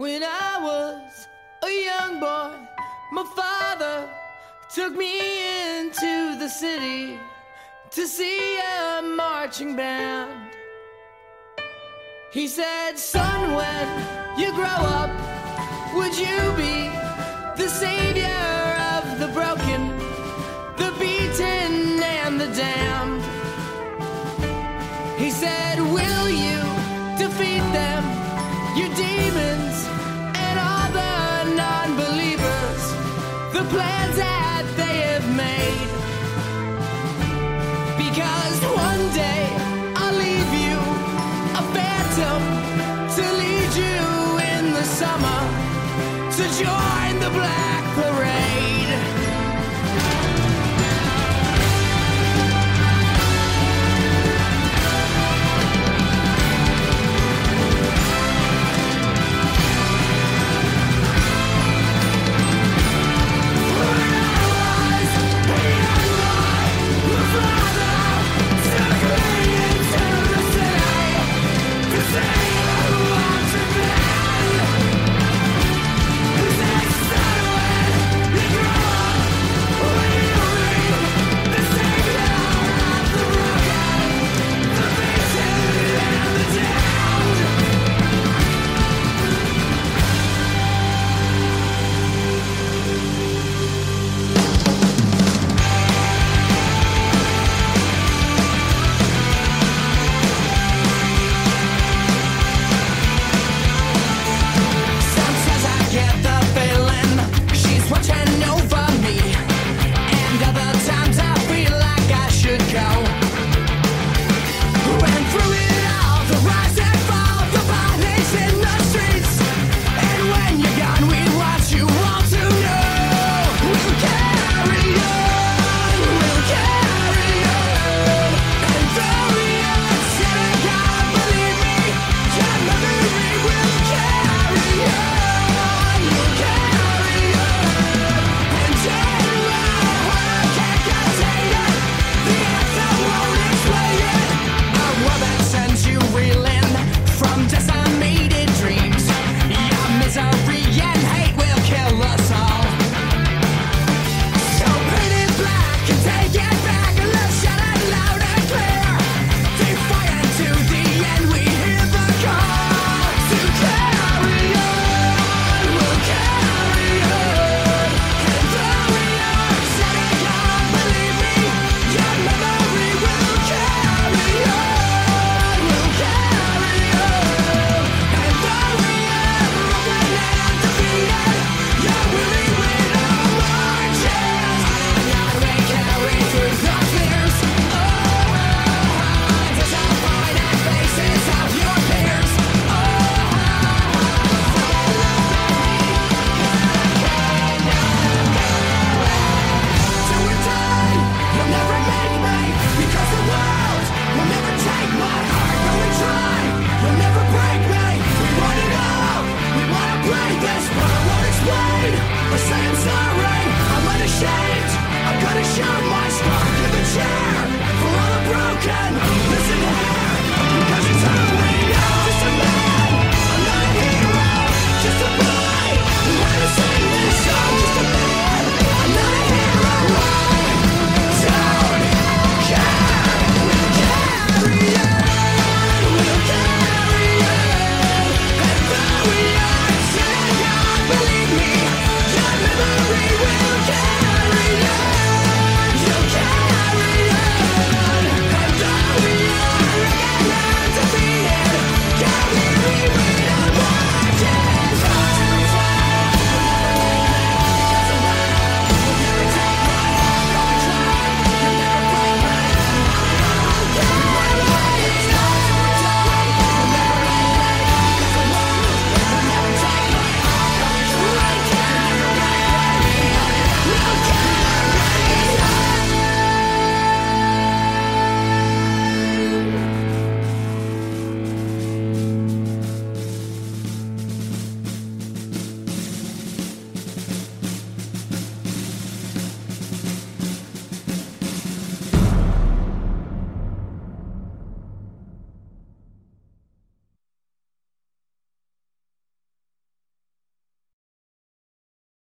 When I was a young boy, my father took me into the city to see a marching band. He said, Son, when you grow up, would you be summer to join the black parade.